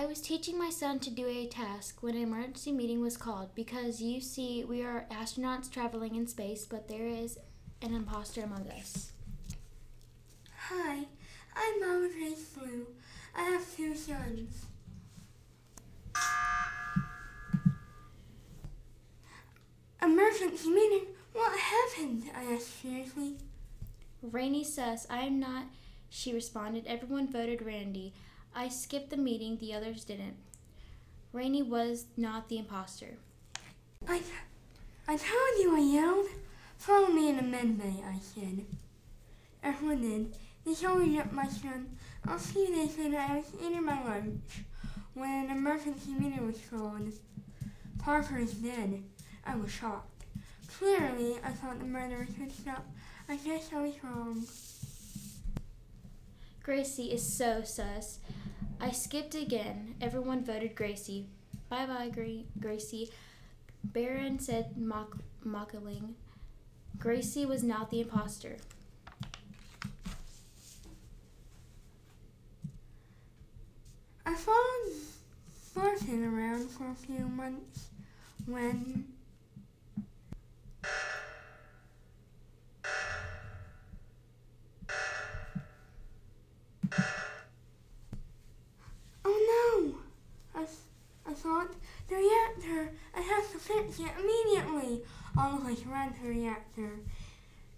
I was teaching my son to do a task when an emergency meeting was called because you see, we are astronauts traveling in space, but there is an imposter among us. Hi, I'm Mama Grace Blue. I have two sons. Emergency meeting? What happened? I asked seriously. Rainey sus, I am not, she responded. Everyone voted Randy. I skipped the meeting, the others didn't. Rainey was not the imposter. I, I told you, I yelled. Follow me in a medbay, I said. Everyone did. They shouted up my son. A few days later, I was eating my lunch when an emergency meeting was called. Parker is dead. I was shocked. Clearly, I thought the murderer could stop. I guess I was wrong. Gracie is so sus. I skipped again. Everyone voted Gracie. Bye bye, Gra- Gracie. Baron said mock- mockingly. Gracie was not the imposter. I followed Martin around for a few months when Oh no! I, I thought, the reactor! I to immediately! All of us ran to the reactor.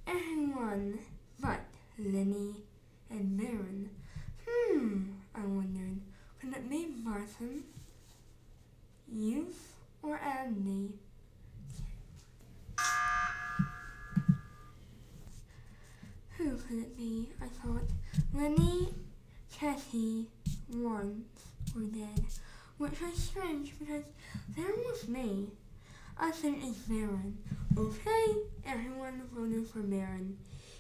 Everyone but Lenny and Baron. Hmm, I wondered, could it be Martin? Youth or Andy? Who could it be? I thought. Lenny, Kathy, once were dead, which was strange because there was me. I think it's Baron. Okay, everyone voted for Baron.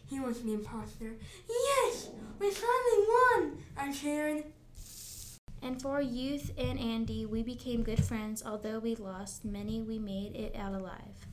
He was the imposter. Yes, we finally won! I cheered. And for Youth and Andy, we became good friends. Although we lost many, we made it out alive.